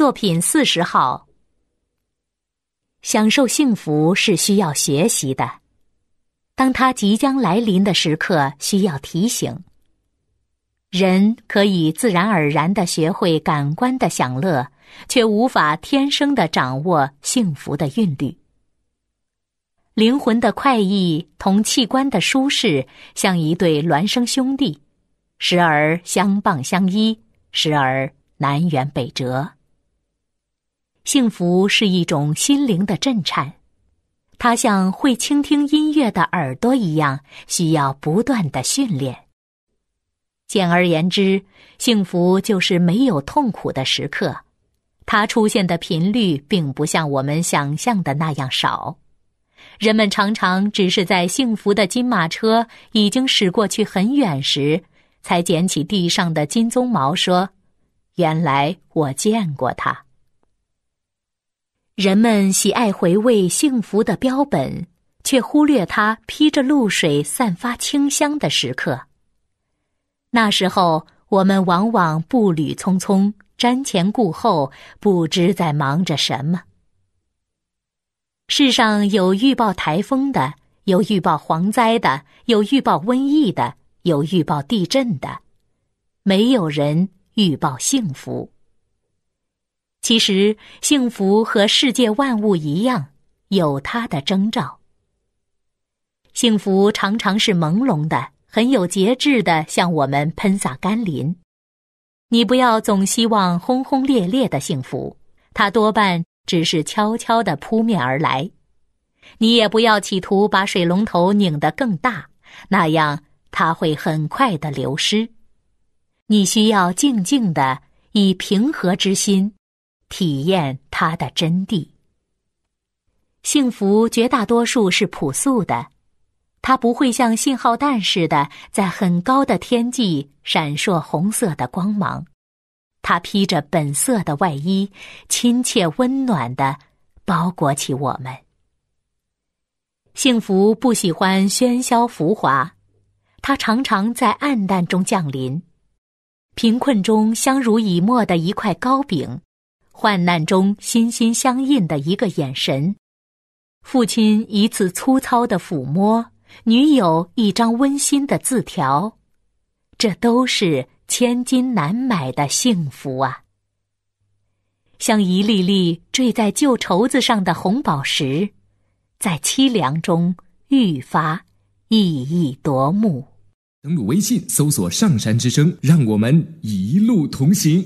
作品四十号。享受幸福是需要学习的，当它即将来临的时刻，需要提醒。人可以自然而然的学会感官的享乐，却无法天生的掌握幸福的韵律。灵魂的快意同器官的舒适，像一对孪生兄弟，时而相傍相依，时而南辕北辙。幸福是一种心灵的震颤，它像会倾听音乐的耳朵一样，需要不断的训练。简而言之，幸福就是没有痛苦的时刻，它出现的频率并不像我们想象的那样少。人们常常只是在幸福的金马车已经驶过去很远时，才捡起地上的金鬃毛，说：“原来我见过它。”人们喜爱回味幸福的标本，却忽略它披着露水、散发清香的时刻。那时候，我们往往步履匆匆，瞻前顾后，不知在忙着什么。世上有预报台风的，有预报蝗灾的，有预报瘟疫的，有预报地震的，没有人预报幸福。其实，幸福和世界万物一样，有它的征兆。幸福常常是朦胧的，很有节制的向我们喷洒甘霖。你不要总希望轰轰烈烈的幸福，它多半。只是悄悄的扑面而来，你也不要企图把水龙头拧得更大，那样它会很快的流失。你需要静静的以平和之心，体验它的真谛。幸福绝大多数是朴素的，它不会像信号弹似的在很高的天际闪烁红色的光芒。他披着本色的外衣，亲切温暖的包裹起我们。幸福不喜欢喧嚣浮华，它常常在暗淡中降临。贫困中相濡以沫的一块糕饼，患难中心心相印的一个眼神，父亲一次粗糙的抚摸，女友一张温馨的字条，这都是。千金难买的幸福啊，像一粒粒坠在旧绸子上的红宝石，在凄凉中愈发熠熠夺目。登录微信，搜索“上山之声”，让我们一路同行。